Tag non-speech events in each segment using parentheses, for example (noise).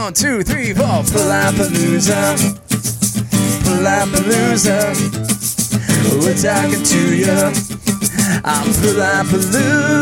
One, two, three, four. Palapalooza. Palapalooza. We're talking to you. I'm Palapalooza.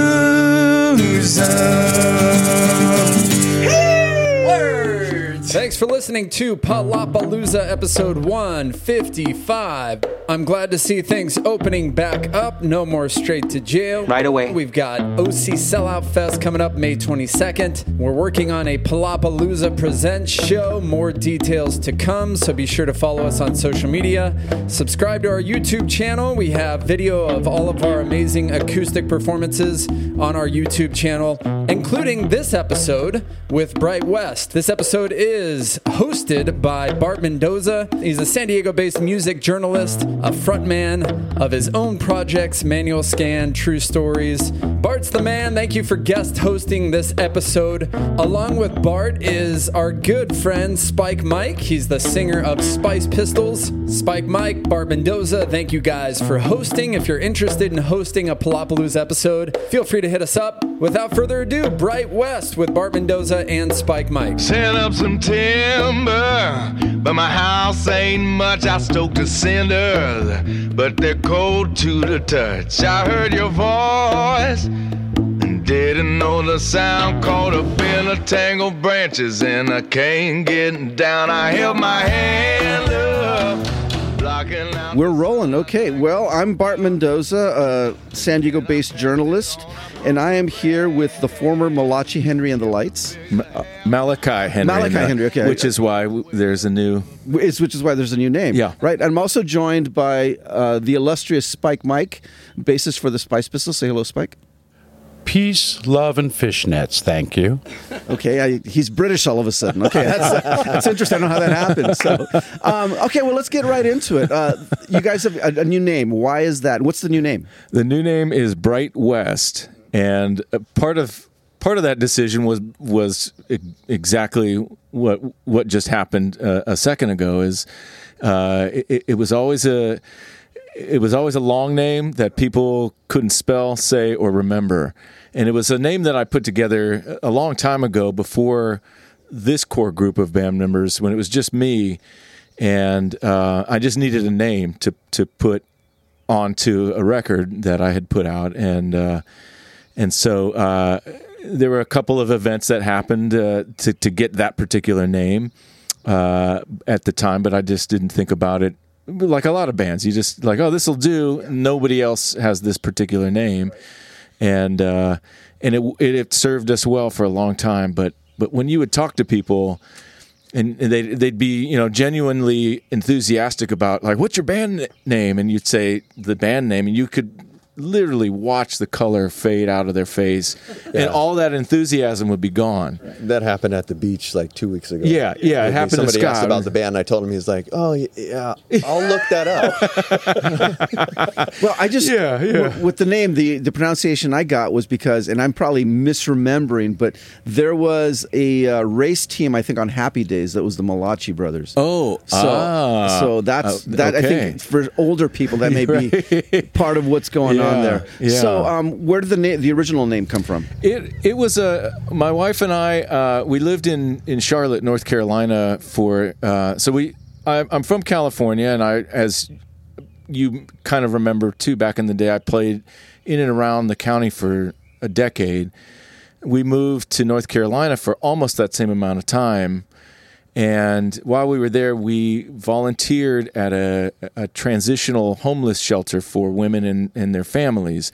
Thanks for listening to Palapalooza episode 155. I'm glad to see things opening back up. No more straight to jail. Right away. We've got OC Sellout Fest coming up May 22nd. We're working on a Palapalooza Presents show. More details to come, so be sure to follow us on social media. Subscribe to our YouTube channel. We have video of all of our amazing acoustic performances on our YouTube channel, including this episode with Bright West. This episode is hosted by Bart Mendoza. He's a San Diego based music journalist, a frontman of his own projects, Manual Scan, True Stories. Bart's the man. Thank you for guest hosting this episode. Along with Bart is our good friend Spike Mike. He's the singer of Spice Pistols. Spike Mike, Bart Mendoza, thank you guys for hosting. If you're interested in hosting a Palapalooza episode, feel free to hit us up. Without further ado, Bright West with Bart Mendoza and Spike Mike. Set up some timber, but my house ain't much. I stoked the cinders, but they're cold to the touch. I heard your voice and didn't know the sound. Caught up in a tangle of tangled branches and I can't get down. I held my hand up. We're rolling. Okay. Well, I'm Bart Mendoza, a San Diego based journalist, and I am here with the former Malachi Henry and the Lights, Malachi Henry. Malachi uh, Henry, okay. Which is why there's a new. is- which is why there's a new name. Yeah. Right. I'm also joined by uh, the illustrious Spike Mike, bassist for the Spice Pistols. Say hello, Spike. Peace, love, and fishnets. Thank you. Okay, I, he's British all of a sudden. Okay, that's, that's interesting. I don't know how that happened. So, um, okay, well, let's get right into it. Uh, you guys have a, a new name. Why is that? What's the new name? The new name is Bright West, and uh, part of part of that decision was was e- exactly what what just happened uh, a second ago. Is uh, it, it was always a it was always a long name that people couldn't spell, say, or remember. And it was a name that I put together a long time ago before this core group of band members when it was just me. And uh, I just needed a name to, to put onto a record that I had put out. And, uh, and so uh, there were a couple of events that happened uh, to, to get that particular name uh, at the time, but I just didn't think about it like a lot of bands. You just like, oh, this will do. Nobody else has this particular name, and uh, and it, it it served us well for a long time. But but when you would talk to people. And they'd, they'd be, you know, genuinely enthusiastic about, like, what's your band name? And you'd say the band name, and you could literally watch the color fade out of their face, and all that enthusiasm would be gone. That happened at the beach like two weeks ago. Yeah, yeah, it Like, happened to Somebody asked about the band. I told him he's like, "Oh yeah, I'll look that up." (laughs) Well, I just Yeah, yeah. w- with the name, the the pronunciation I got was because, and I'm probably misremembering, but there was a uh, race team I think on Happy Days that was the Malachi brothers. Oh, So, ah. so that's Uh, that. I think for older people that may be (laughs) part of what's going on Yeah, there. yeah. So, um, where did the name, the original name, come from? It it was a my wife and I uh, we lived in in Charlotte, North Carolina for uh, so we I, I'm from California and I as you kind of remember too back in the day I played in and around the county for a decade. We moved to North Carolina for almost that same amount of time. And while we were there, we volunteered at a, a transitional homeless shelter for women and, and their families,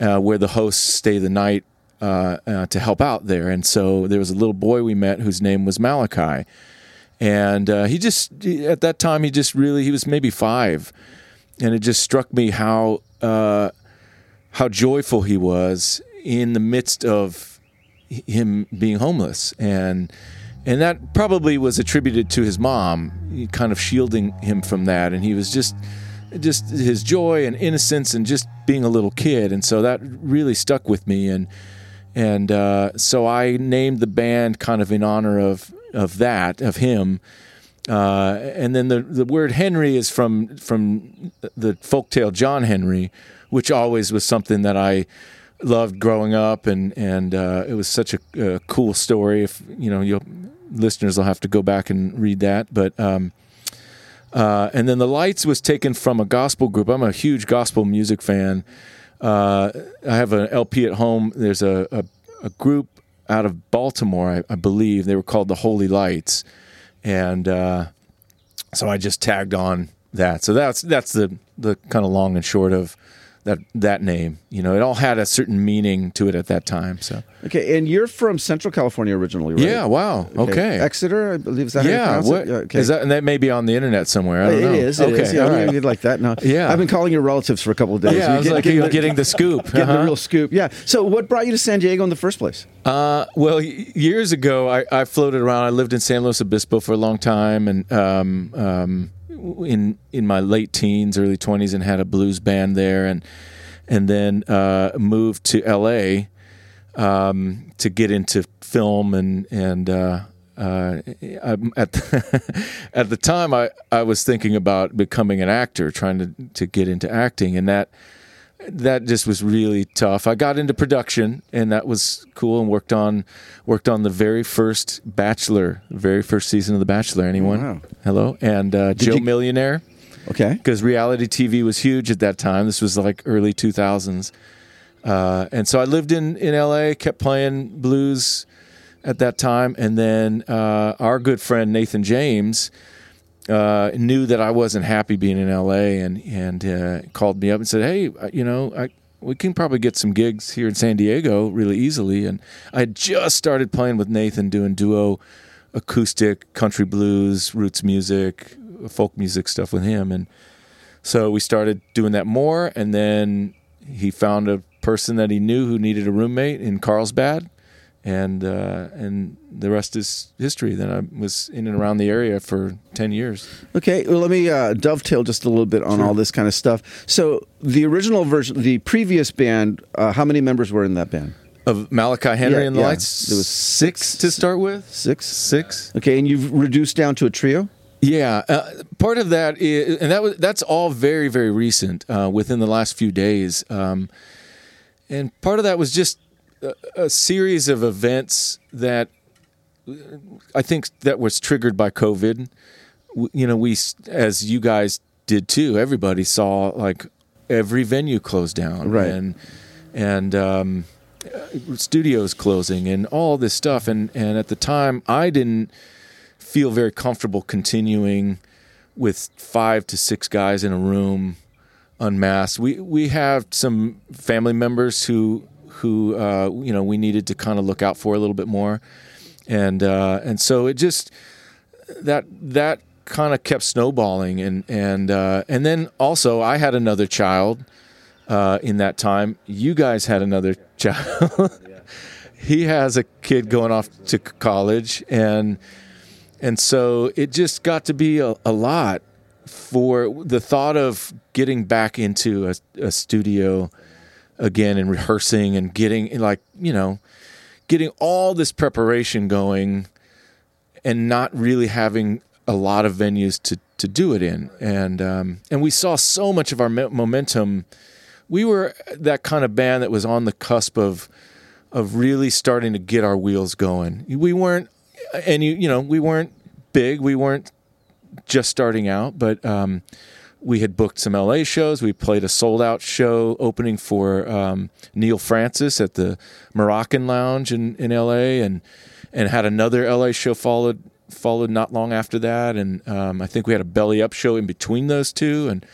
uh, where the hosts stay the night uh, uh, to help out there. And so there was a little boy we met whose name was Malachi. And uh, he just, at that time, he just really, he was maybe five. And it just struck me how, uh, how joyful he was in the midst of him being homeless and and that probably was attributed to his mom kind of shielding him from that. And he was just just his joy and innocence and just being a little kid. And so that really stuck with me. And and uh, so I named the band kind of in honor of of that of him. Uh, and then the the word Henry is from from the folktale John Henry, which always was something that I loved growing up, and and uh, it was such a, a cool story. If you know, you'll listeners will have to go back and read that. But um, uh, and then the lights was taken from a gospel group. I'm a huge gospel music fan. Uh, I have an LP at home. There's a, a, a group out of Baltimore, I, I, believe. They were called the Holy Lights, and uh, so I just tagged on that. So that's that's the the kind of long and short of that that name. You know, it all had a certain meaning to it at that time. So okay, and you're from Central California originally, right? Yeah. Wow. Okay. okay. Exeter, I believe is that yeah. What, okay. Is that and that may be on the internet somewhere? I don't it know. Is. It okay. Is. Yeah, right. like that. No. Yeah. I've been calling your relatives for a couple of days. Yeah. I was get, like getting, the, getting the scoop. (laughs) Getting uh-huh. the real scoop. Yeah. So what brought you to San Diego in the first place? Uh, well, years ago, I, I floated around. I lived in San Luis Obispo for a long time, and um, um, in in my late teens, early twenties, and had a blues band there, and and then uh, moved to L.A. Um, to get into film and and uh, uh, at the, (laughs) at the time I, I was thinking about becoming an actor, trying to to get into acting, and that that just was really tough. I got into production, and that was cool, and worked on worked on the very first Bachelor, very first season of The Bachelor. Anyone? Wow. Hello, and uh, Joe you... Millionaire. Okay. Because reality TV was huge at that time. This was like early 2000s. Uh, and so I lived in, in LA, kept playing blues at that time. And then uh, our good friend Nathan James uh, knew that I wasn't happy being in LA and, and uh, called me up and said, Hey, you know, I, we can probably get some gigs here in San Diego really easily. And I had just started playing with Nathan, doing duo acoustic, country blues, roots music, folk music stuff with him, and so we started doing that more. And then he found a person that he knew who needed a roommate in Carlsbad, and uh, and the rest is history. Then I was in and around the area for ten years. Okay, well, let me uh, dovetail just a little bit on Sure. all this kind of stuff. So the original version, the previous band, uh, how many members were in that band? Of Malachi Henry Yeah, and the yeah. Lights, There was six to start with. Six. Six. Okay, and you've reduced down to a trio. Yeah, uh, part of that is, and that was that's all very very recent, uh, within the last few days, um, and part of that was just a, series of events that I think that was triggered by COVID. You know, we as you guys did too. Everybody saw like every venue closed down, Right. And and um, studios closing and all this stuff, and and at the time I didn't feel very comfortable continuing with five to six guys in a room unmasked. We we have some family members who who uh, you know we needed to kind of look out for a little bit more, and uh, and so it just that that kind of kept snowballing, and and uh, and then also I had another child uh, in that time. You guys had another (laughs) child. he has a kid going off to college, and and so it just got to be a, a lot for the thought of getting back into a, a studio again and rehearsing and getting like you know getting all this preparation going and not really having a lot of venues to to do it in. And um, and we saw so much of our momentum. We were that kind of band that was on the cusp of of really starting to get our wheels going. We weren't and you you know we weren't big. We weren't just starting out but um, we had booked some LA shows. We played a sold out show opening for um, Neal Francis at the Moroccan Lounge in, in LA, and and had another LA show followed followed not long after that. And um, I think we had a belly up show in between those two, and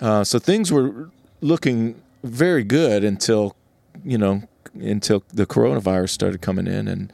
uh, so things were looking very good until you know until the coronavirus started coming in and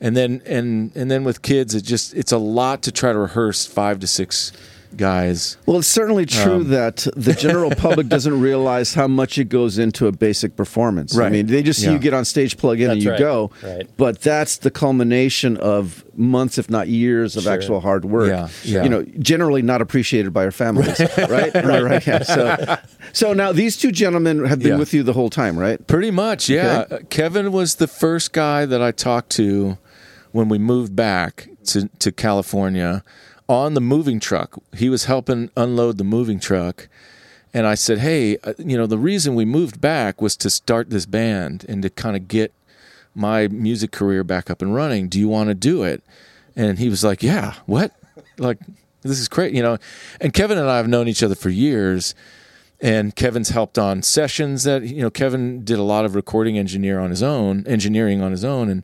and then and and then with kids it just it's a lot to try to rehearse five to six guys Well, it's certainly true Um, that the general public (laughs) doesn't realize how much it goes into a basic performance. Right. I mean, they just see Yeah. you get on stage, plug in, and you right. go. Right. But that's the culmination of months, if not years, of Sure. actual hard work. Yeah, yeah. You know, generally not appreciated by our families, (laughs) right? right, right. Yeah. So, so now these two gentlemen have been Yeah. with you the whole time, right? Pretty much, yeah. Okay. Uh, Kevin was the first guy that I talked to when we moved back to, to California on the moving truck. He was helping unload the moving truck. And I said, hey, uh, you know, the reason we moved back was to start this band and to kind of get my music career back up and running. Do you want to do it? and he was like, "Yeah, what? Like this is great, you know." And Kevin and I have known each other for years, and Kevin's helped on sessions that you know. Kevin did a lot of recording engineer on his own, engineering on his own, and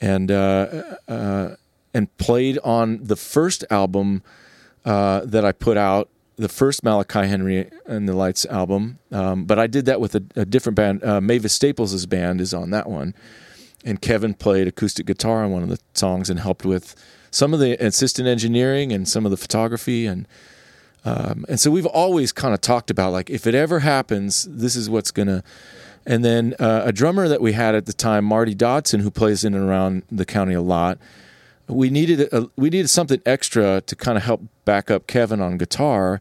and uh, uh, and played on the first album uh, that I put out, the first Malachi Henry and the Lights album. Um, but I did that with a, a different band. Uh, Mavis Staples' band is on that one, and Kevin played acoustic guitar on one of the songs and helped with some of the assistant engineering and some of the photography and. Um, and so we've always kind of talked about like if it ever happens, this is what's gonna. And then uh, a drummer that we had at the time, Marty Dodson, who plays in and around the county a lot. We needed a, we needed something extra to kind of help back up Kevin on guitar,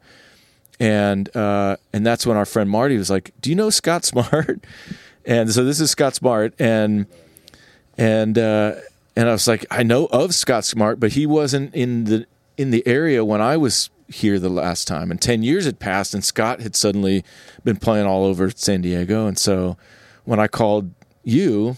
and uh, and that's when our friend Marty was like, "Do you know Scott Smart?" (laughs) And so this is Scott Smart, and and uh, and I was like, I know of Scott Smart, but he wasn't in the in the area when I was here the last time. And ten years had passed, and Scott had suddenly been playing all over San Diego. And so when I called you,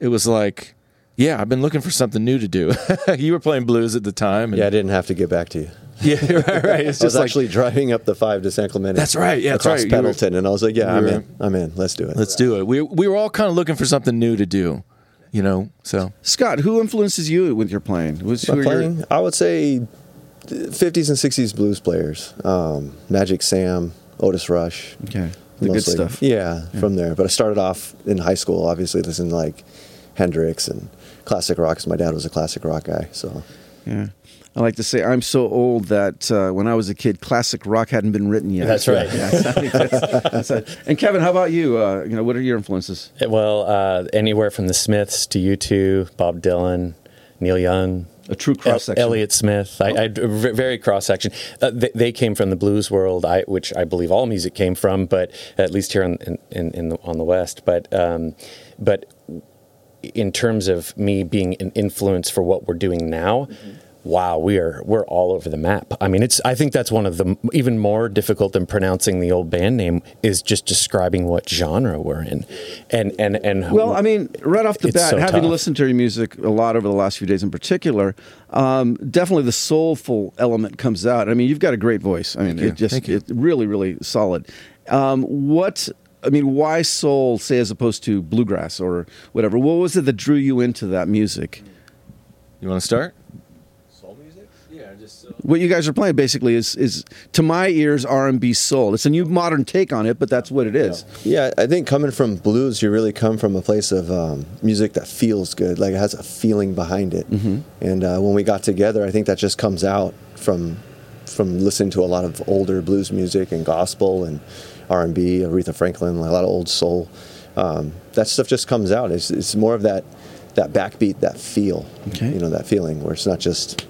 it was like, yeah, I've been looking for something new to do. (laughs) you were playing blues at the time. And Yeah, I didn't have to get back to you. (laughs) yeah, right, right. It's (laughs) I was just like, actually driving up the five to San Clemente. That's right, yeah, that's across right. You were- Pendleton, and I was like, "Yeah, you I'm were- in. I'm in. Let's do it." let's do it. We we were all kind of looking for something new to do, you know. So Scott, who influences you with your playing? Who's, who are your- playing, I would say, 50s and 60s blues players. Um, Magic Sam, Otis Rush. Okay, the good mostly. stuff. Yeah, from there. But I started off in high school, obviously, listening to like Hendrix and classic rock. 'cause my dad was a classic rock guy. So Yeah. I like to say I'm so old that uh, when I was a kid, classic rock hadn't been written yet. That's right. Yeah, I (laughs) that's- that's it. and Kevin, how about you? Uh, you know, what are your influences? Well, uh, anywhere from the Smiths to U2, Bob Dylan, Neil Young. A true cross section. Elliott Smith, I, I v- very cross section. Uh, they, they came from the blues world, I, which I believe all music came from, but at least here in, in, in the, on the West. But um, but in terms of me being an influence for what we're doing now, wow, we are we're all over the map. I mean, it's I think that's one of the even more difficult than pronouncing the old band name is just describing what genre we're in, and and and Well, I mean, right off the bat, so having tough. listened to your music a lot over the last few days in particular, um, definitely the soulful element comes out. I mean, you've got a great voice. I mean, you. it just it really, really solid. Um, what I mean, why soul, say, as opposed to bluegrass or whatever? What was it that drew you into that music? you want to start? Soul music? Yeah, just so. What you guys are playing basically is, is to my ears, R and B soul. It's a new modern take on it, but that's what it is. Yeah, I think coming from blues, you really come from a place of um, music that feels good, like it has a feeling behind it. Mm-hmm. And uh, when we got together, I think that just comes out from from listening to a lot of older blues music and gospel and R and B, Aretha Franklin, a lot of old soul. Um, that stuff just comes out. It's, it's more of that that backbeat, that feel. Okay. You know, that feeling where it's not just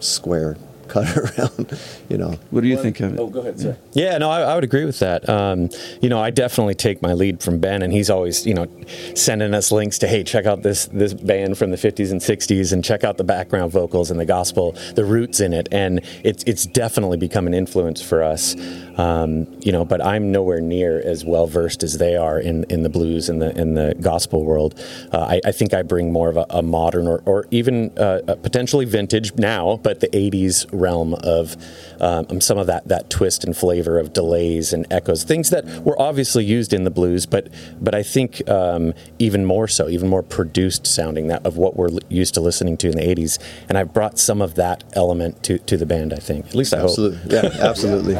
square cut (laughs) around. You know. What do you think of it? Oh, go ahead, sir. Yeah, no, I, I would agree with that. Um, you know, I definitely take my lead from Ben, and he's always, you know, sending us links to, hey, check out this this band from the '50s and '60s, and check out the background vocals and the gospel, the roots in it, and it's it's definitely become an influence for us. Um, you know, but I'm nowhere near as well versed as they are in, in the blues and the in the gospel world. Uh, I, I think I bring more of a, a modern or, or even uh, a potentially vintage now, but the '80s realm of um, some of that that twist and flavor of delays and echoes, things that were obviously used in the blues, but but I think um, even more so, even more produced sounding that of what we're used to listening to in the '80s. And I've brought some of that element to, to the band. I think, at least I hope. Absolutely. Yeah, (laughs) absolutely.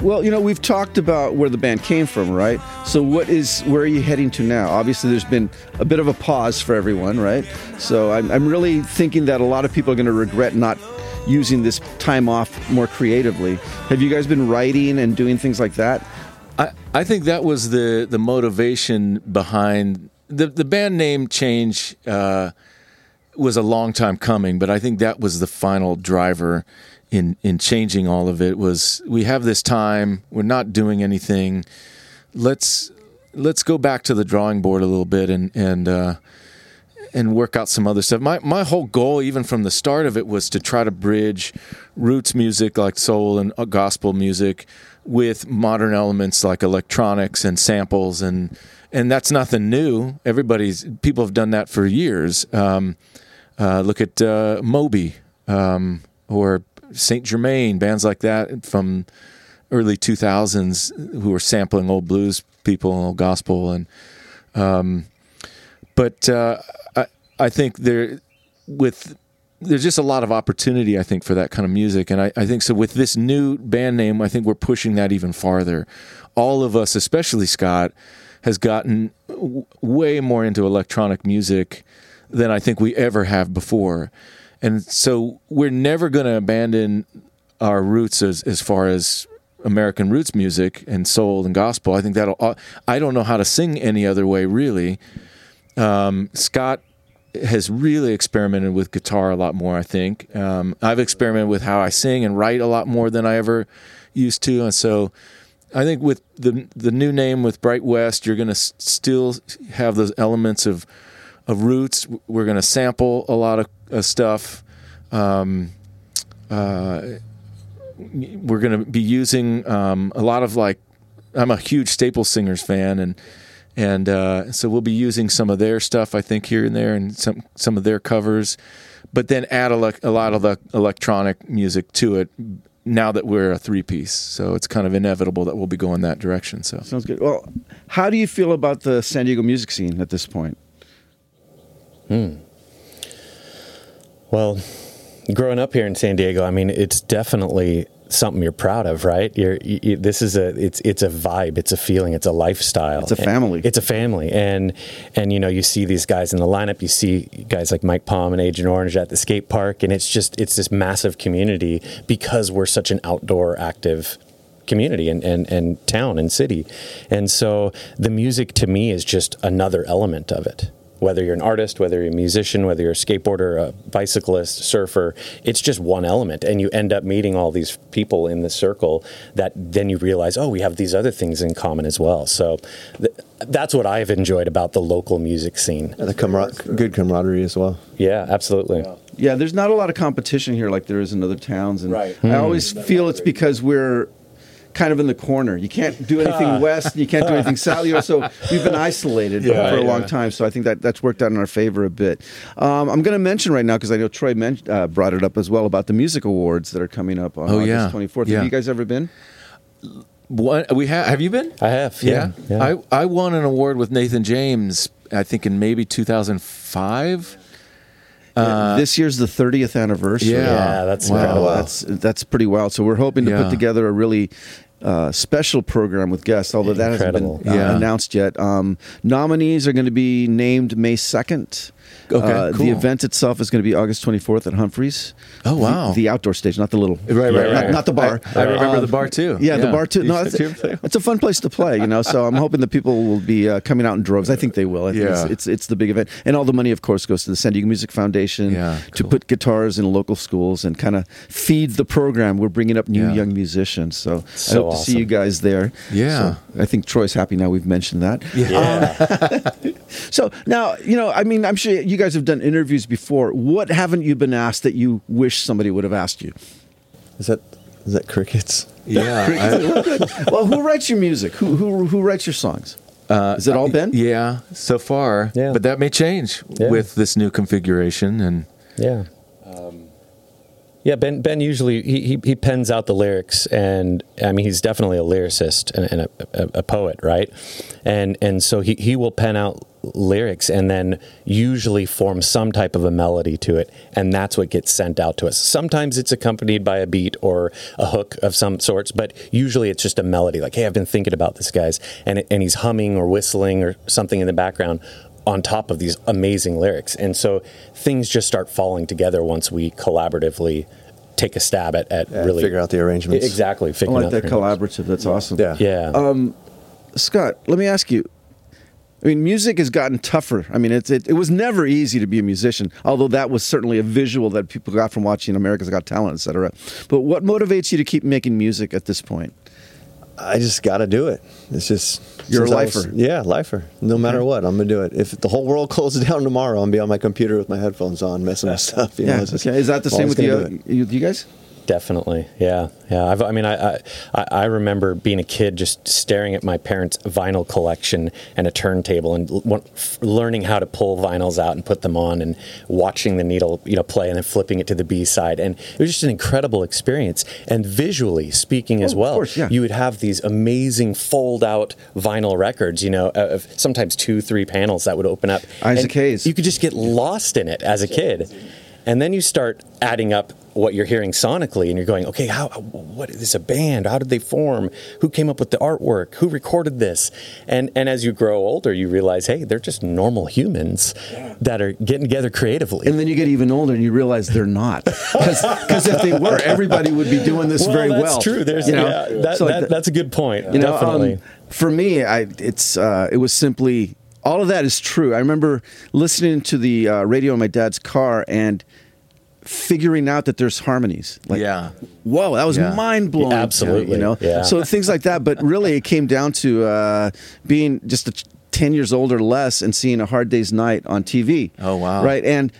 Right. Well, you know, we've talked about where the band came from, right? So, what is where are you heading to now? Obviously, there's been a bit of a pause for everyone, right? So, I'm, I'm really thinking that a lot of people are going to regret not using this time off more creatively. Have you guys been writing and doing things like that? I, I think that was the the motivation behind the the band name change uh, was a long time coming, but I think that was the final driver in in changing all of it. Was we have this time, we're not doing anything. Let's let's go back to the drawing board a little bit and and uh, and work out some other stuff. My my whole goal, even from the start of it, was to try to bridge roots music like soul and uh, gospel music with modern elements like electronics and samples and and that's nothing new. Everybody's people have done that for years. Um, uh, look at uh, Moby um, or Saint Germain, bands like that from early 2000s who were sampling old blues people and old gospel. And um, but uh, I, I think there with there's just a lot of opportunity I think for that kind of music. And I, I think so with this new band name I think we're pushing that even farther. All of us especially Scott has gotten w- way more into electronic music than I think we ever have before and so we're never going to abandon our roots as as far as American roots music and soul and gospel. I think that'll. uh, I don't know how to sing any other way, really. Um, Scott has really experimented with guitar a lot more. I think um, I've experimented with how I sing and write a lot more than I ever used to, and so. I think with the the new name with Bright West, you're going to s- still have those elements of of roots. We're going to sample a lot of, of stuff. Um, uh, we're going to be using um, a lot of like I'm a huge Staple Singers fan and and uh, so we'll be using some of their stuff I think here and there and some some of their covers but then add a, lo- a lot of the electronic music to it now that we're a three piece so it's kind of inevitable that we'll be going that direction so Sounds good. Well, how do you feel about the San Diego music scene at this point? Hmm. Well, growing up here in San Diego, I mean, it's definitely something you're proud of, right? You're, you, this is a it's it's a vibe, it's a feeling, it's a lifestyle. It's a family. It's a family, and and you know you see these guys in the lineup. You see guys like Mike Palm and Agent Orange at the skate park, and it's just it's this massive community because we're such an outdoor active community and, and, and town and city. And so the music to me is just another element of it. Whether you're an artist, whether you're a musician, whether you're a skateboarder, a bicyclist, surfer, it's just one element. And you end up meeting all these people in the circle that then you realize, oh, we have these other things in common as well. So th- that's what I've enjoyed about the local music scene. The camar- good camaraderie as well. Yeah, absolutely. Yeah, there's not a lot of competition here like there is in other towns, and Right. I hmm. always feel it's because we're kind of in the corner. You can't do anything (laughs) west, and you can't do anything south. You know, so we've been isolated Yeah, for a long time. So I think that that's worked out in our favor a bit. Um, I'm going to mention right now because I know Troy men- uh, brought it up as well about the music awards that are coming up on Oh, August yeah. 24th. Yeah. Have you guys ever been? What we have? Have you been? I have. Yeah, Yeah. yeah. I I won an award with Nathan James. I think in maybe 2005. this year's the 30th anniversary. Uh, Yeah. Yeah, that's Wow. incredible. That's that's pretty wild. So we're hoping to Yeah. put together a really uh, special program with guests, although that Incredible. hasn't been uh, Yeah. announced yet. Um, nominees are going to be named May second. Okay, Uh, cool. The event itself is going to be August 24th at Humphreys. Oh, wow. The, the outdoor stage, not the little. Right, right, not, right. not the bar. I, I remember Um, the bar too. Yeah, the bar too. No, it's, it's a fun place to play, you know. So I'm hoping that people will be uh, coming out in droves. I think they will. I think Yeah. it's, it's it's the big event, and all the money, of course, goes to the San Diego Music Foundation Yeah, to put guitars in local schools and kind of feed the program. We're bringing up new Yeah. young musicians, so, I So hope to see you guys there. Yeah. So I think Troy's happy now. We've mentioned that. Yeah. (laughs) So now, you know, I mean, I'm sure you guys have done interviews before. What haven't you been asked that you wish somebody would have asked you? Is that is that crickets? Yeah, (laughs) well, who writes your music? Who who who writes your songs? I- Is it all Ben? Uh, Yeah, so far. Yeah. But that may change Yeah. with this new configuration and Yeah. yeah, Ben. Ben usually he, he he pens out the lyrics, and I mean he's definitely a lyricist and, and a, a, a poet, right? And and so he he will pen out lyrics and then usually form some type of a melody to it, and that's what gets sent out to us. Sometimes it's accompanied by a beat or a hook of some sorts, but usually it's just a melody. Like, hey, I've been thinking about this, guys, and and he's humming or whistling or something in the background on top of these amazing lyrics. And so things just start falling together once we collaboratively take a stab at, at Yeah, really figure out the arrangements. Exactly. I like out that the collaborative. That's awesome. Yeah. Yeah. Um, Scott, let me ask you. I mean, music has gotten tougher. I mean, it's, it, it was never easy to be a musician, although that was certainly a visual that people got from watching America's Got Talent, et cetera. But what motivates you to keep making music at this point? I just got to do it. It's just You're a I was- lifer. yeah, lifer. No mm-hmm. matter what, I'm gonna do it. If the whole world (laughs) closes down tomorrow, I'm gonna be on my computer with my headphones on, messing with (laughs) stuff. You know, Yeah. it's just- Okay. Is that the I'm same with you, do you? You guys? Definitely, yeah, yeah. I've, I mean, I, I I remember being a kid just staring at my parents' vinyl collection and a turntable and l- learning how to pull vinyls out and put them on and watching the needle, you know, play and then flipping it to the B side. And it was just an incredible experience. And visually speaking as Oh, of well, course, yeah. you would have these amazing fold-out vinyl records, you know, of sometimes two, three panels that would open up. Isaac And Hayes. You could just get lost in it as a kid. And then you start adding up what you're hearing sonically, and you're going, okay, how, what is this a band? How did they form? Who came up with the artwork? Who recorded this? And and as you grow older, you realize, hey, they're just normal humans that are getting together creatively. And then you get even older and you realize they're not. (laughs) Because if they were, everybody would be doing this well, very that's well. true. There's you know? yeah, that, So, like, that- the- that's a good point. you know, Definitely. um, for me, I it's uh, it was simply all of that is true. I remember listening to the uh, radio in my dad's car and figuring out that there's harmonies. Like, yeah. whoa, that was Yeah. mind blowing. Absolutely, you know. yeah. So things like that. But really, it came down to uh, being just a, ten years old or less and seeing a Hard Day's Night on TV. Oh, wow. Right and.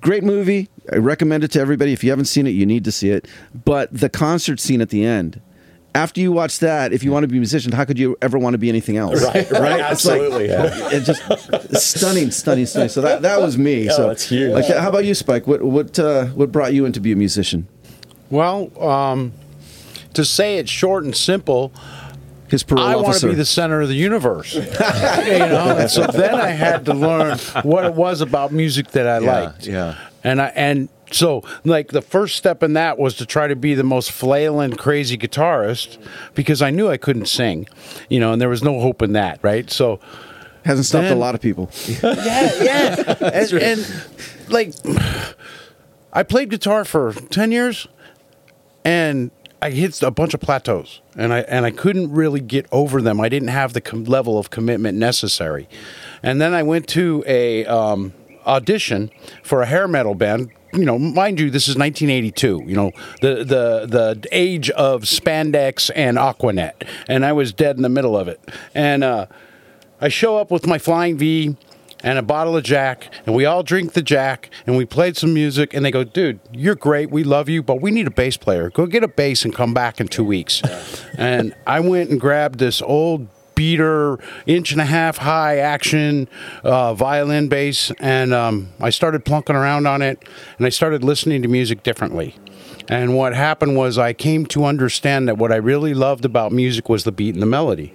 Great movie. I recommend it to everybody. If you haven't seen it, you need to see it. But the concert scene at the end, after you watch that, if you want to be a musician, how could you ever want to be anything else? Right, right, It's like- absolutely, yeah. It's just stunning, stunning, stunning. So that that was me. (laughs) Oh, so that's huge. Like, how about you, Spike? What what uh, what brought you in to be a musician? Well, um, to say it short and simple, His parole I want to be the center of the universe. (laughs) you know, and so then I had to learn what it was about music that I Yeah, liked. yeah. and I and so like the first step in that was to try to be the most flailing, crazy guitarist because I knew I couldn't sing, you know, and there was no hope in that, right? So Hasn't stopped Then- a lot of people. (laughs) yeah, yeah. and, and like, I played guitar for ten years, and I hit a bunch of plateaus, and I and I couldn't really get over them. I didn't have the com- level of commitment necessary, and then I went to a um, audition for a hair metal band. You know, mind you, this is 1982. You know, the the the age of spandex and Aquanet, and I was dead in the middle of it, and. uh I show up with my Flying V and a bottle of Jack, and we all drink the Jack, and we played some music, and they go, dude, you're great, we love you, but we need a bass player. Go get a bass and come back in two weeks. and I went and grabbed this old beater, inch and a half high action uh, violin bass, and um, I started plunking around on it, and I started listening to music differently. And what happened was I came to understand that what I really loved about music was the beat and the melody.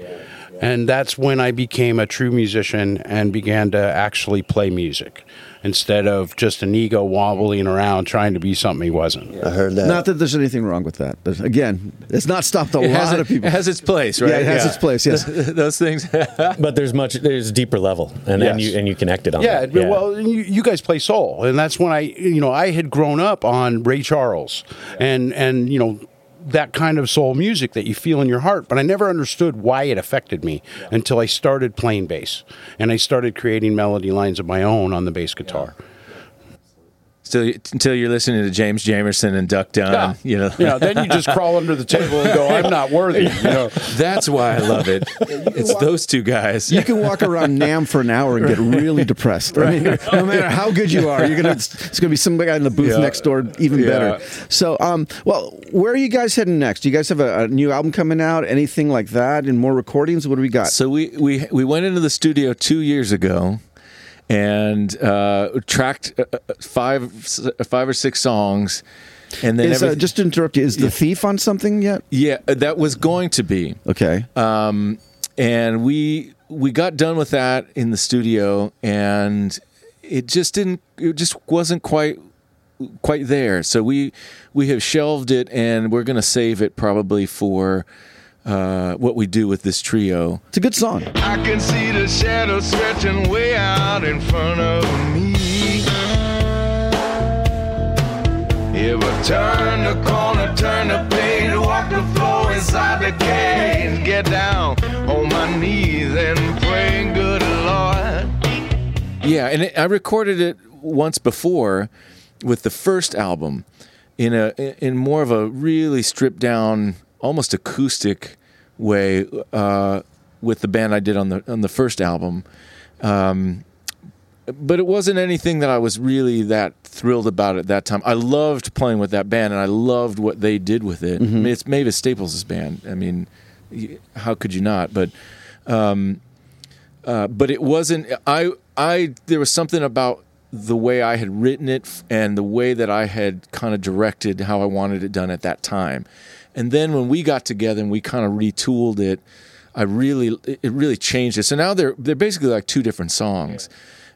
And that's when I became a true musician and began to actually play music instead of just an ego wobbling around trying to be something he wasn't. I heard that. Not that there's anything wrong with that. But again, it's not stopped a It lot has, it, of people. it has its place, right? Yeah, it has its place, yes. (laughs) Those things. (laughs) but there's much there's a deeper level, and then Yes. you and you connected on Yeah, that. well, you, you guys play soul, and that's when I, you know, I had grown up on Ray Charles, and and you know that kind of soul music that you feel in your heart, but I never understood why it affected me until I started playing bass, and I started creating melody lines of my own on the bass guitar. Still, until you're listening to James Jamerson and Duck Dunn, Yeah. you know. You know, then you just crawl under the table and go, "I'm not worthy." You know, That's why I love it. It's those two guys. you can walk around NAMM for an hour and get really depressed. I mean, no matter how good you are, you're gonna it's, it's gonna be some guy in the booth Yeah. next door even Yeah. better. So, um, well, where are you guys heading next? Do you guys have a, a new album coming out? Anything like that? And more recordings? What do we got? So we, we we went into the studio two years ago, and uh, tracked uh, uh, five five or six songs, and then is, uh, just to interrupt you, is the thief on something yet? yeah, uh, that was going to be. Okay. um, and we we got done with that in the studio, and it just didn't. It just wasn't quite quite there. So we we have shelved it, and we're going to save it probably for uh, what we do with this trio. it's a good song. I can see the shadow stretching way out in front of me. If I turn the corner, turn the page, walk the floor inside the cage, get down on my knees and pray, good Lord. Yeah, and it, I recorded it once before with the first album in a in more of a really stripped down, almost acoustic way uh, with the band I did on the on the first album. Um, but it wasn't anything that I was really that thrilled about at that time. I loved playing with that band, and I loved what they did with it. I mean, it's Mavis Staples' band. I mean, how could you not? But, um, uh, but it wasn't. I, I, there was something about the way I had written it and the way that I had kind of directed how I wanted it done at that time. And then when we got together and we kind of retooled it, I really, it really changed it. So now they're they're basically like two different songs.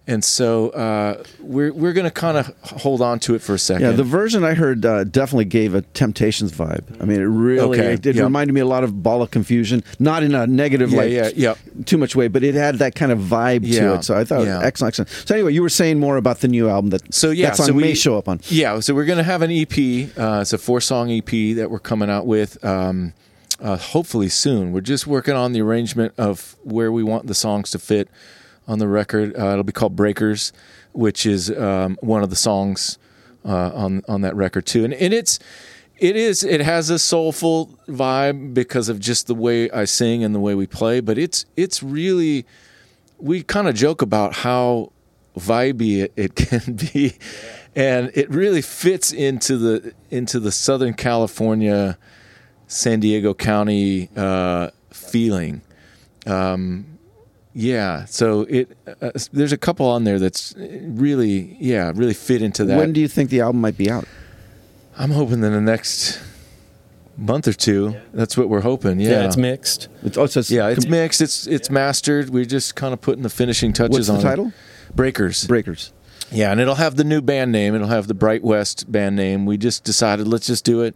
And so uh, we're we're gonna kind of hold on to it for a second. Yeah, the version I heard uh, definitely gave a Temptations vibe. I mean, it really Okay, it, it yep. reminded me a lot of Ball of Confusion, not in a negative Yeah, like yeah, yeah. too much way, but it had that kind of vibe to it. So I thought yeah. excellent, excellent. So anyway, you were saying more about the new album that So yeah, that song so we may show up on. Yeah, so we're gonna have an EP. Uh, it's a four song EP that we're coming out with. Um, uh, hopefully soon. We're just working on the arrangement of where we want the songs to fit on the record. Uh, it'll be called Breakers, which is um, one of the songs uh, on on that record too. And, and it's it is it has a soulful vibe because of just the way I sing and the way we play. But it's it's really we kind of joke about how vibey it, it (laughs) can be and it really fits into the into the southern california san diego county uh, feeling um, yeah so it uh, there's a couple on there that's really yeah really fit into that When do you think the album might be out? i'm hoping in the next month or two that's what we're hoping yeah, Yeah, it's mixed. It's, oh, so it's yeah it's mixed it's it's mastered we're just kind of putting the finishing touches on. What's the on it. title? breakers Breakers. Yeah, and it'll have the new band name. It'll have the Bright West band name. We just decided let's just do it.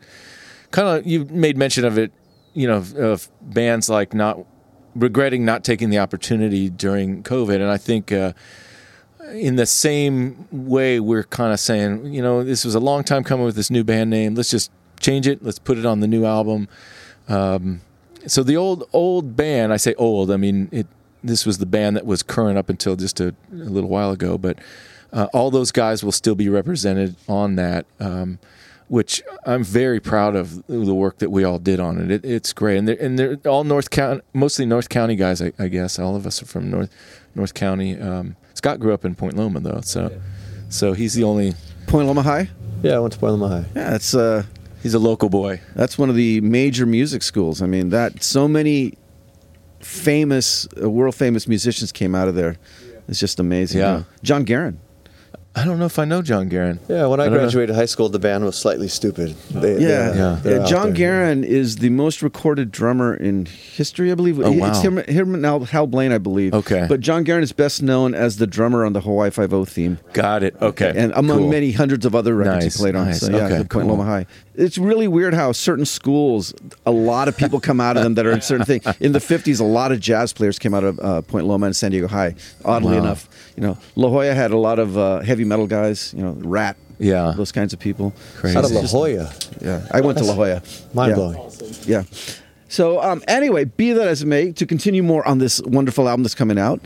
Kind of, you made mention of it, you know, of, of bands like not regretting not taking the opportunity during COVID, and I think uh, in the same way we're kind of saying, you know, this was a long time coming with this new band name. Let's just change it. Let's put it on the new album. Um, so the old old band, I say old, I mean it. This was the band that was current up until just a, a little while ago, but uh, all those guys will still be represented on that, um, which I'm very proud of the work that we all did on it. it it's great, and they're, and they're all North County, mostly North County guys, I, I guess. All of us are from North North County. Um, Scott grew up in Point Loma though, so so he's the only Point Loma High. Yeah, I went to Point Loma High. Yeah, it's uh, he's a local boy. that's one of the major music schools. I mean, that so many famous, uh, world famous musicians came out of there. It's just amazing. Yeah. you know. John Guerin. I don't know if I know John Guerin. Yeah, when I, I don't know. graduated high school, the band was Slightly Stoopid. They, Yeah, they're- Yeah. they're Yeah, John there. Guerin is the most recorded drummer in history, I believe. Oh, wow. It's him, him and Hal, Hal Blaine, I believe. Okay. But John Guerin is best known as the drummer on the Hawaii Five O theme, Got it. Okay. and among Cool. many hundreds of other records Nice, he played on. nice. So yeah, Okay, the Point cool. Loma High. It's really weird how certain schools, a lot of people come out of them that are in certain things. In the '50s, a lot of jazz players came out of uh, Point Loma and San Diego High. Oddly Wow. enough, you know, La Jolla had a lot of uh, heavy metal guys. You know, Ratt. Yeah. Those kinds of people. Crazy. Out of La Jolla. Yeah, I went to La Jolla. Mind Yeah. blowing. Yeah. So um, anyway, be that as it may, to continue more on this wonderful album that's coming out.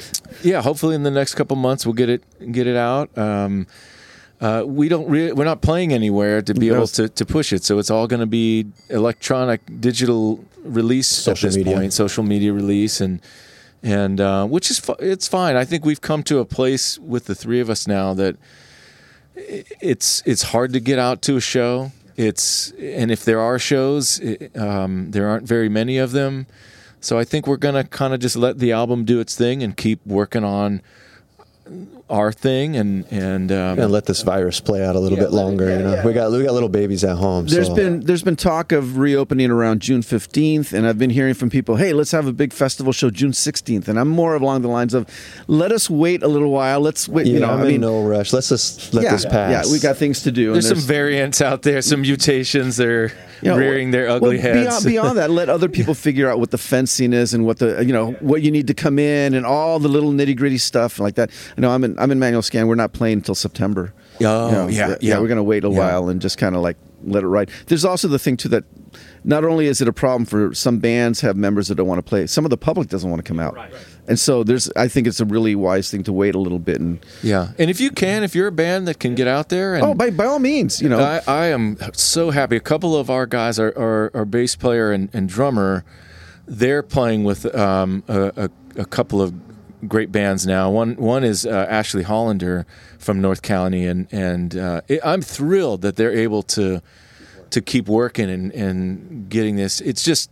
yeah, hopefully in the next couple months we'll get it get it out. Um, uh, we don't re- we're not playing anywhere to be No. able to, to push it, so it's all going to be electronic, digital release Social at this media. point, social media release, and and uh, which is fu- it's fine. I think we've come to a place with the three of us now that it's it's hard to get out to a show. It's and if there are shows, it, um, there aren't very many of them. So I think we're gonna kind of just let the album do its thing and keep working on our thing and and um, And let this virus play out a little bit longer. you know, we got we got little babies at home. There's so. been there's been talk of reopening around June 15th, and I've been hearing from people, hey, let's have a big festival show June 16th, and I'm more along the lines of, let us wait a little while. Let's wait. Yeah, you know, I'm I in mean, no rush. Let's just let yeah, this pass. yeah, we got things to do. and there's some variants out there, some mutations that are you know, rearing their ugly well, heads. Beyond, beyond (laughs) that, let other people figure out what the fencing is and what the you know what you need to come in and all the little nitty gritty stuff like that. You know, I'm in I'm in Manual Scan. We're not playing until September. Oh, You know, yeah, th- yeah. We're gonna wait a Yeah. while and just kind of like let it ride. There's also the thing too that not only is it a problem for some bands have members that don't want to play, some of the public doesn't want to come out, Right. and so there's I think it's a really wise thing to wait a little bit and yeah, and if you can, if you're a band that can get out there, and oh by by all means, you know. I, I am so happy. A couple of our guys, our, our, our bass player and, and drummer, they're playing with um, a, a, a couple of great bands now. One one is uh, Ashley Hollander from North County, and and uh, it, I'm thrilled that they're able to to keep working and, and getting this. It's just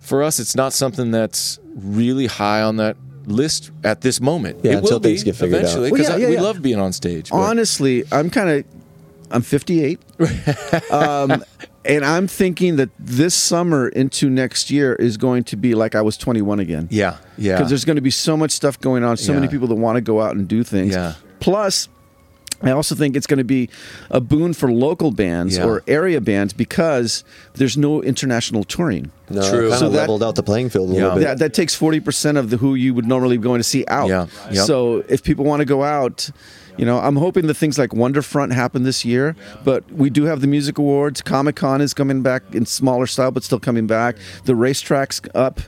for us, it's not something that's really high on that list at this moment. Yeah, it until will be things get figured out. eventually Well, because yeah, yeah, we yeah. love being on stage. but- Honestly, I'm kind of I'm 58. (laughs) um, and I'm thinking that this summer into next year is going to be like I was 21 again. yeah, yeah. Because there's going to be so much stuff going on, so many people that want to go out and do things. Yeah. Plus, I also think it's going to be a boon for local bands Yeah. or area bands because there's no international touring. No, True. Kind of So that- leveled out the playing field a Yeah. little bit. That, that takes 40% of the who you would normally be going to see out. Yeah. Yep. So if people want to go out, you know, I'm hoping that things like Wonderfront happen this year, but we do have the music awards. Comic Con is coming back in smaller style, but still coming back. The racetrack's up.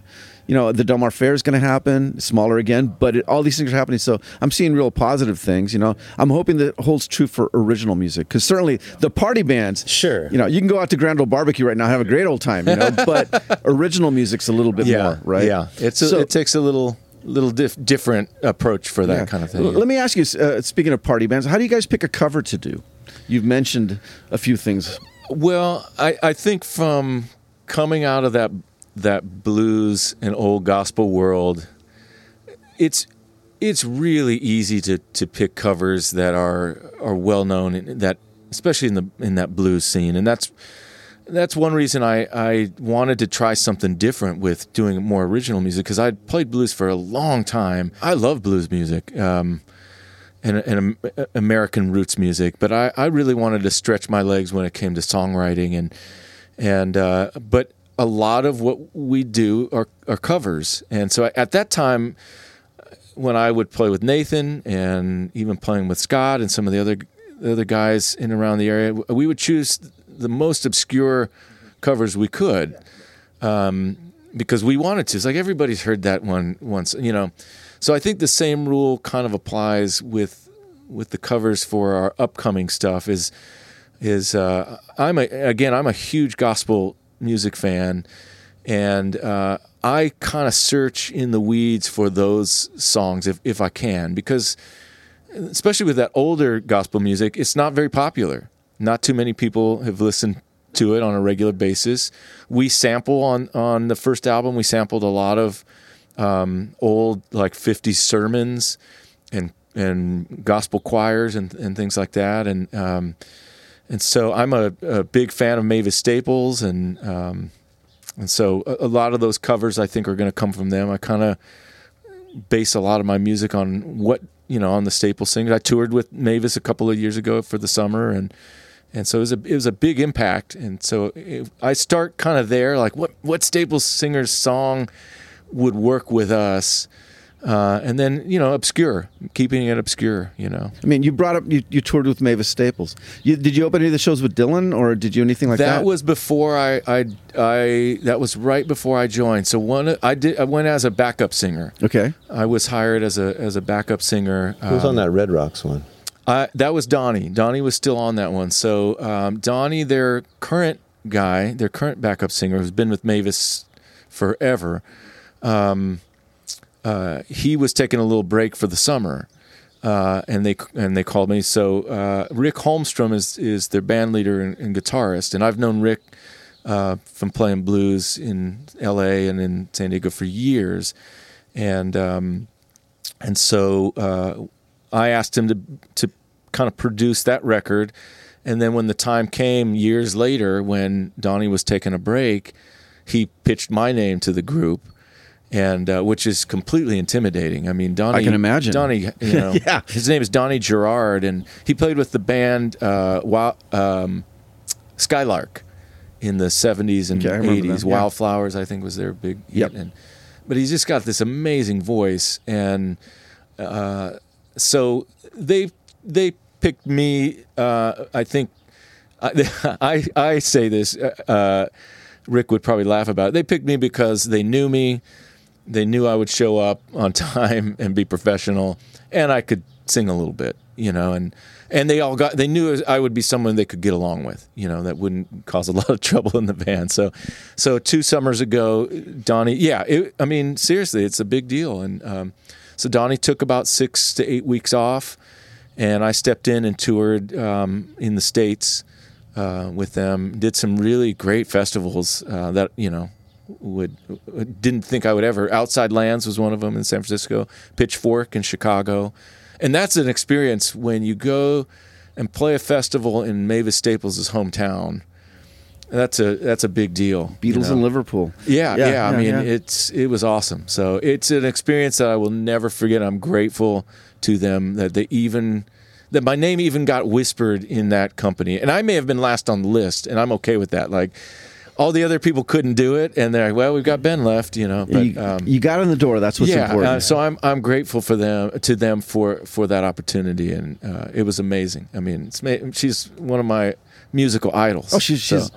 You know, the Del Mar Fair is going to happen, smaller again, but it, all these things are happening. So I'm seeing real positive things. You know, I'm hoping that holds true for original music because certainly the party bands, Sure. you know, you can go out to Grand Ole Barbecue right now, have a great old time. You know, (laughs) but original music's a little bit yeah, more, right? Yeah, it's a, So- it takes a little little dif- different approach for that Yeah. kind of thing. L- Let me ask you. Uh, speaking of party bands, how do you guys pick a cover to do? You've mentioned a few things. Well, I, I think from coming out of that that blues and old gospel world, it's it's really easy to, to pick covers that are are well known in that especially in the in that blues scene, and that's that's one reason I, I wanted to try something different with doing more original music because I'd played blues for a long time. I love blues music. Um, and, and Am- American roots music, but I, I really wanted to stretch my legs when it came to songwriting and and uh, but a lot of what we do are, are covers, and so at that time when I would play with Nathan and even playing with Scott and some of the other the other guys in around the area, we would choose the most obscure covers we could um, because we wanted to. It's like everybody's heard that one once, you know. So I think the same rule kind of applies with with the covers for our upcoming stuff. Is is uh, I'm a, again I'm a huge gospel music fan, and uh, I kind of search in the weeds for those songs if if I can because especially with that older gospel music, it's not very popular. Not too many people have listened to it on a regular basis. We sample on on the first album. We sampled a lot of um, old like 50 sermons and and gospel choirs and and things like that. And um, and so I'm a, a big fan of Mavis Staples and um, and so a, a lot of those covers I think are going to come from them. I kind of base a lot of my music on what you know on the Staples singers. I toured with Mavis a couple of years ago for the summer, and and so it was a it was a big impact. And so it, I start kind of there, like what what Staples singer's song would work with us, uh, and then you know obscure, keeping it obscure. You know. I mean, you brought up you, you toured with Mavis Staples. You, did you open any of the shows with Dylan, or did you anything like that? that was before I, I I that was right before I joined. So one I did I went as a backup singer. okay. I was hired as a as a backup singer. Who's um, on that Red Rocks one? That was Donnie. Donnie was still on that one. So um, Donnie, their current guy, their current backup singer, who's been with Mavis forever, um, uh, he was taking a little break for the summer, uh, and they and they called me. So uh, Rick Holmstrom is is their band leader and, and guitarist, and I've known Rick uh, from playing blues in L.A. and in San Diego for years, and um, and so uh, I asked him to to kind of produced that record. And then when the time came years later, when Donnie was taking a break, he pitched my name to the group, and uh, which is completely intimidating. I mean, Donnie. I can imagine. Donnie, you (laughs) know, Yeah. his name is Donnie Gerrard, and he played with the band uh, Wild, um, Skylark in the '70s and Okay, '80s. yeah. Wildflowers, I think, was their big Yep. hit. And but he's just got this amazing voice, and uh, so they they picked me. Uh, I think I, (laughs) I say this. Uh, Rick would probably laugh about it. They picked me because they knew me. They knew I would show up (laughs) on time and be professional, and I could sing a little bit. you know, and and they all got they knew I would be someone they could get along with, you know, that wouldn't cause a (laughs) lot of trouble in the band. So, so two summers ago, Donnie, yeah, it, I mean, seriously, it's a big deal, and um, so Donnie took about six to eight weeks off, and I stepped in and toured um, in the states uh, with them. Did some really great festivals uh, that you know would didn't think I would ever. Outside Lands was one of them in San Francisco. Pitchfork in Chicago, and that's an experience when you go and play a festival in Mavis Staples' hometown. That's a that's a big deal. you Beatles know? in Liverpool. Yeah, Yeah, yeah. I yeah, mean, yeah. it's it was awesome. So it's an experience that I will never forget. I'm grateful to them that they even that my name even got whispered in that company, and I may have been last on the list, and I'm okay with that. Like all the other people couldn't do it, and they're like, well, we've got Ben left, you know. But you, um, you got in the door. That's what's yeah, important. uh, so I'm I'm grateful for them to them for for that opportunity, and uh, it was amazing. I mean, it's ma- she's one of my musical idols. Oh, she's- she's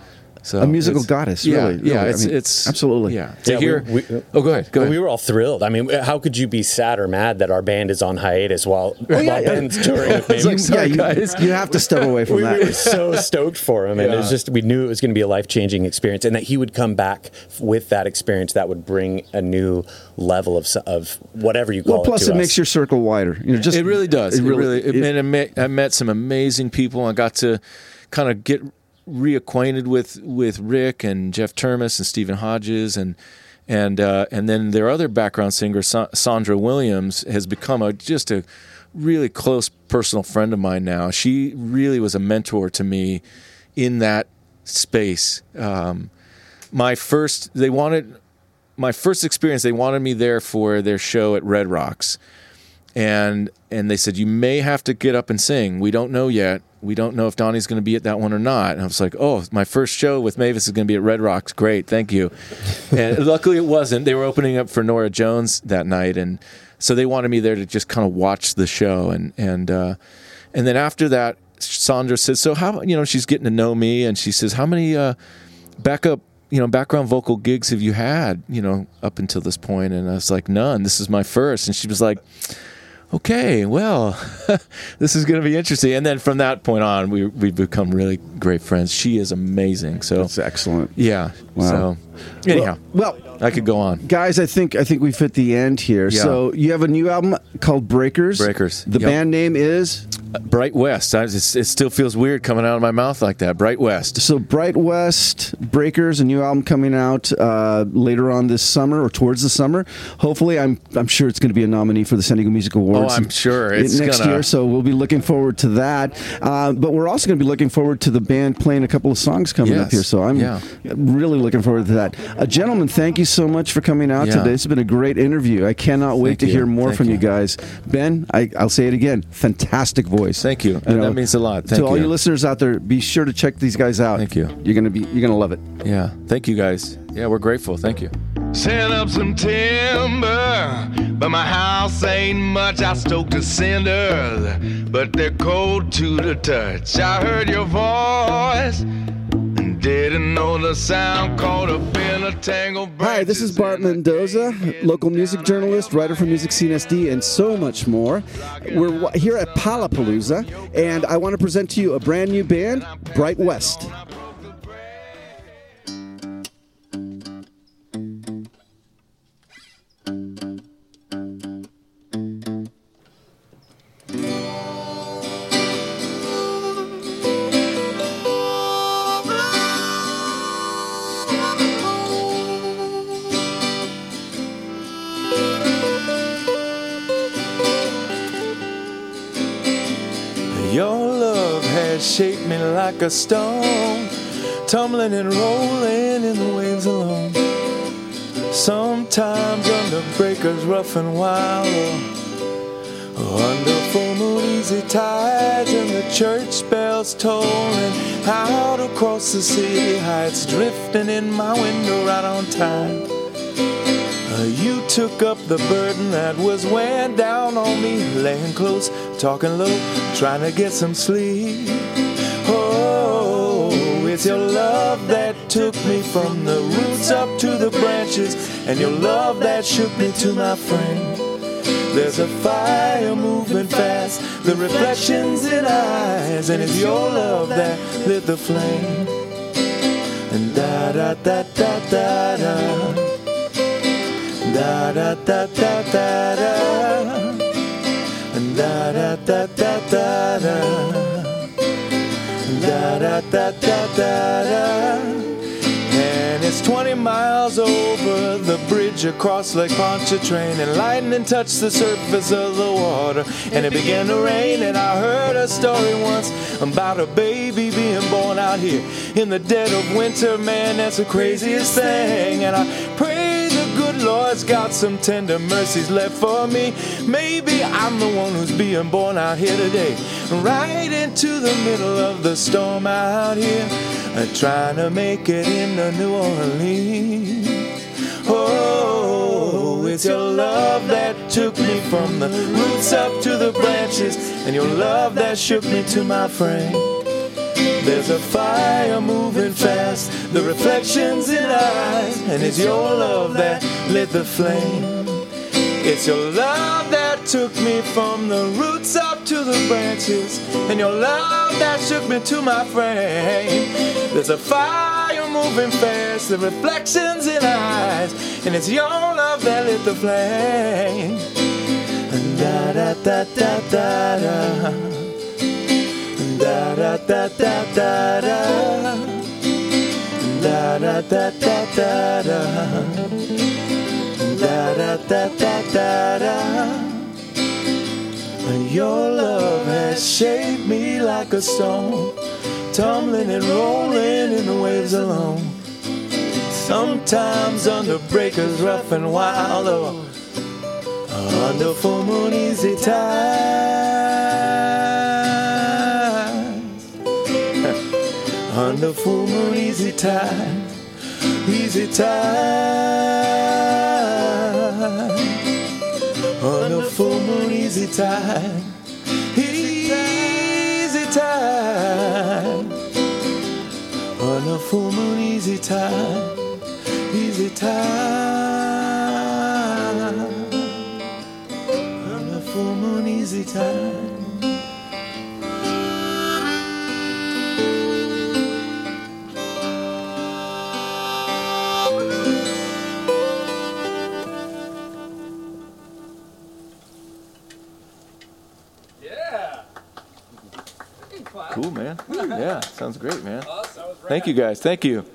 So- so a musical goddess, Yeah, really, yeah. really. I It's mean, it's absolutely. Yeah. To Yeah, hear. we- oh, go ahead. Go Well, ahead. we were all thrilled. I mean, how could you be sad or mad that our band is on hiatus while, (laughs) yeah, while yeah. Ben's touring (laughs) with me? like, sorry, yeah, guys. you, you have to step away from (laughs) we that. We were so stoked for him, and it was just we knew it was going to be a life changing experience, and that he would come back with that experience that would bring a new level of of whatever you call well, plus it. to it makes your circle wider. You know, just it really does. It really. It, it- and I met, I met some amazing people. I got to kind of get reacquainted with with Rick and Jeff Turmes and Stephen Hodges and and uh, and then their other background singer Sa- Sandra Williams has become a just a really close personal friend of mine now. She really was a mentor to me in that space. Um, my first, they wanted my first experience. They wanted me there for their show at Red Rocks and and they said you may have to get up and sing. We don't know yet. We don't know if Donnie's going to be at that one or not. And I was like, oh, my first show with Mavis is going to be at Red Rocks. Great, thank you. (laughs) and luckily it wasn't. They were opening up for Norah Jones that night, and so they wanted me there to just kind of watch the show. And and uh, and then after that, Sandra says, so how you know she's getting to know me, and she says, how many uh, backup you know background vocal gigs have you had you know up until this point? point and i was like none this is my first and she was like okay well (laughs) this is going to be interesting and then from that point on we, we've become really great friends she is amazing so That's excellent. yeah Wow. so anyhow Well, i could go on guys, I think I think we've hit the end here. Yeah. So you have a new album called Breakers. Breakers, The yep. band name is bright west I, it's, it still feels weird coming out of my mouth like that bright west so Bright West Breakers, a new album coming out uh, later on this summer or towards the summer. Hopefully, I'm I'm sure it's going to be a nominee for the San Diego Music Awards. Oh, I'm sure. It's next gonna- year. So we'll be looking forward to that. Uh, but we're also going to be looking forward to the band playing a couple of songs coming up Yes. here. So I'm Yeah. really looking forward to that. Uh, gentlemen, thank you so much for coming out Yeah. today. It's been a great interview. I cannot wait Thank to you. hear more Thank from you. you. guys. Ben, I, I'll say it again. Fantastic voice. Thank you. And that means a lot. Thank to all you. you listeners out there, be sure to check these guys out. Thank you. You're gonna be you're gonna love it. yeah thank you guys yeah we're grateful thank you Set up some timber, but my house ain't much. I stoked the cinders, but they're cold to the touch. I heard your voice and didn't know the sound caught up in a tangle. Hi, this is Bart Mendoza, local music journalist, writer for Music Scene SD, and so much more. We're here at Palapalooza, and I want to present to you a brand new band, Bright West. Shaped me like a stone, tumbling and rolling in the waves alone. Sometimes under breakers rough and wild, or under full moon easy tides, and the church bells tolling out across the city heights, drifting in my window right on time. You took up the burden that was weighing down on me, laying close, talking low, trying to get some sleep. Oh, it's your love that took me from the roots up to the branches, and your love that shook me to my friend. There's a fire moving fast, the reflections in eyes, and it's your love that lit the flame. And da da da da da da. Da da da da da da. And da da da da da da. Da da da da da da. And it's 20 miles over the bridge across Lake Pontchartrain, and lightning touched the surface of the water, and it began to rain. And I heard a story once about a baby being born out here in the dead of winter. Man, that's the craziest thing. And I pray Lord's got some tender mercies left for me. Maybe I'm the one who's being born out here today, right into the middle of the storm out here, uh, trying to make it into New Orleans. Oh, it's your love that took me from the roots up to the branches, and your love that shook me to my frame. There's a fire moving fast, the reflections in eyes, and it's your love that lit the flame. It's your love that took me from the roots up to the branches, and your love that shook me to my frame. There's a fire moving fast, the reflections in eyes, and it's your love that lit the flame. Da da da da da da. Da da da da da da. Da da da da da da. Da da da da da. Your love has shaped me like a stone, tumbling and rolling in the waves alone. Sometimes under breakers rough and wild, or under full moon easy times. Under full moon easy times, easy times. Under full moon easy time, easy time. A full moon easy time, easy time. A full moon easy time. Cool, man. (laughs) Yeah, sounds great, man. Thank you, guys. Thank you.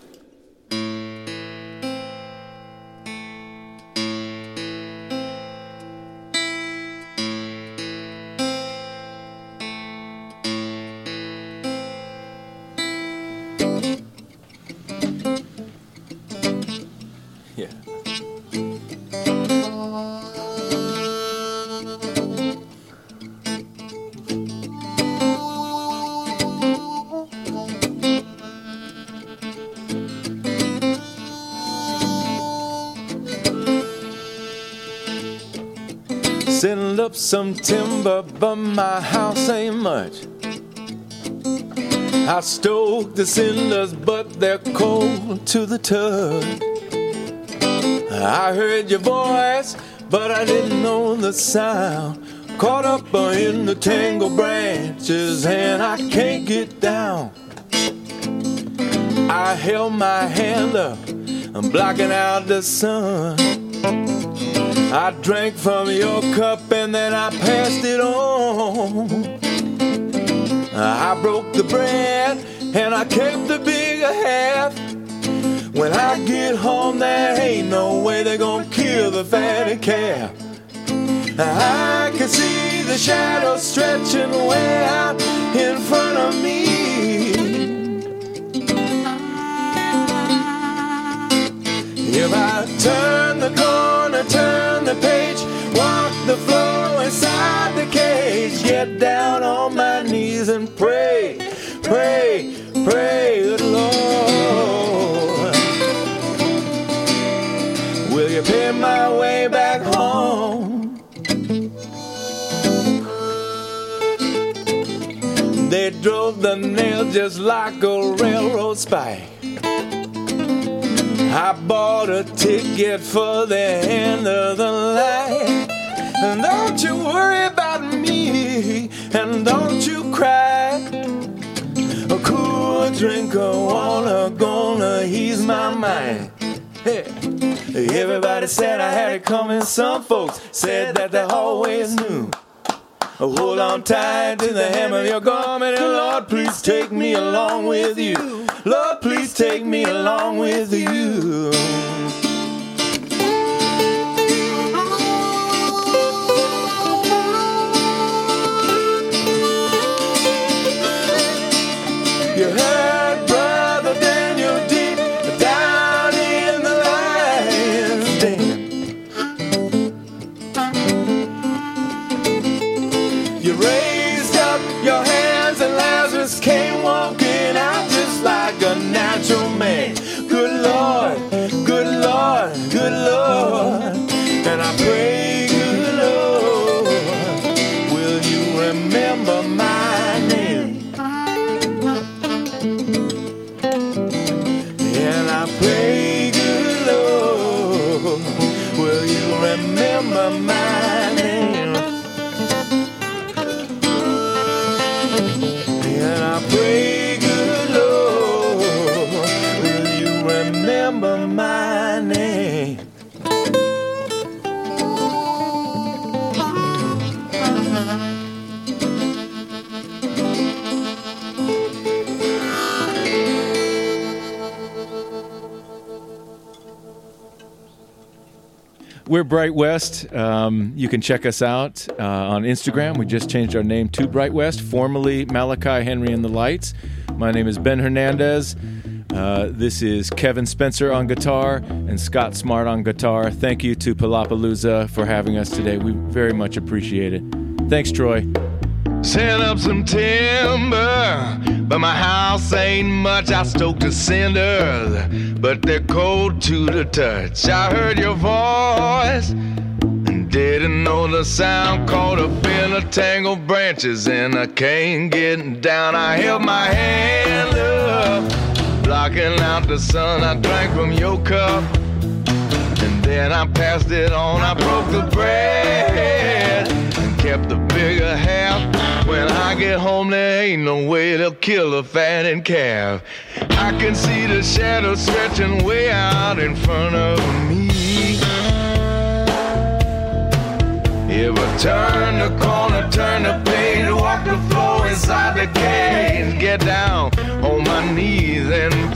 Some timber, but my house ain't much. I stoke the cinders, but they're cold to the touch. I heard your voice, but I didn't know the sound. Caught up in the tangled branches, and I can't get down. I held my hand up, I'm blocking out the sun. I drank from your cup and then I passed it on. I broke the bread and I kept the bigger half. When I get home, there ain't no way they're gonna kill the fatty calf. I can see the shadows stretching way out in front of me. If I turn the corner, turn the page, walk the floor inside the cage, get down on my knees and pray, pray, pray, good Lord. Will you pay my way back home? They drove the nail just like a railroad spike. I bought a ticket for the end of the line. And don't you worry about me, and don't you cry. A cool drink of water gonna ease my mind. Hey. Everybody said I had it coming. Some folks said that they always knew. Hold on tight to the hem of your garment, and Lord, please take me along with you. Please take me along with. You my name? Bright West. Um, you can check us out uh, on Instagram. We just changed our name to Bright West, formerly Malachi Henry and the Lights. My name is Ben Hernandez. Uh, this is Kevin Spencer on guitar and Scott Smart on guitar. Thank you to Palapalooza for having us today. We very much appreciate it. Thanks, Troy. Set up some timber, but my house ain't much. I stoked the cinders, but they're cold to the touch. I heard your voice and didn't know the sound. Caught up in a tangle of branches and I can't get down. I held my hand up, blocking out the sun. I drank from your cup. And then I passed it on. I broke the bread and kept the bigger half. When I get home, there ain't no way they'll kill a fattened calf. I can see the shadow stretching way out in front of me. If I turn the corner, turn the page, walk the floor inside the cage, get down on my knees and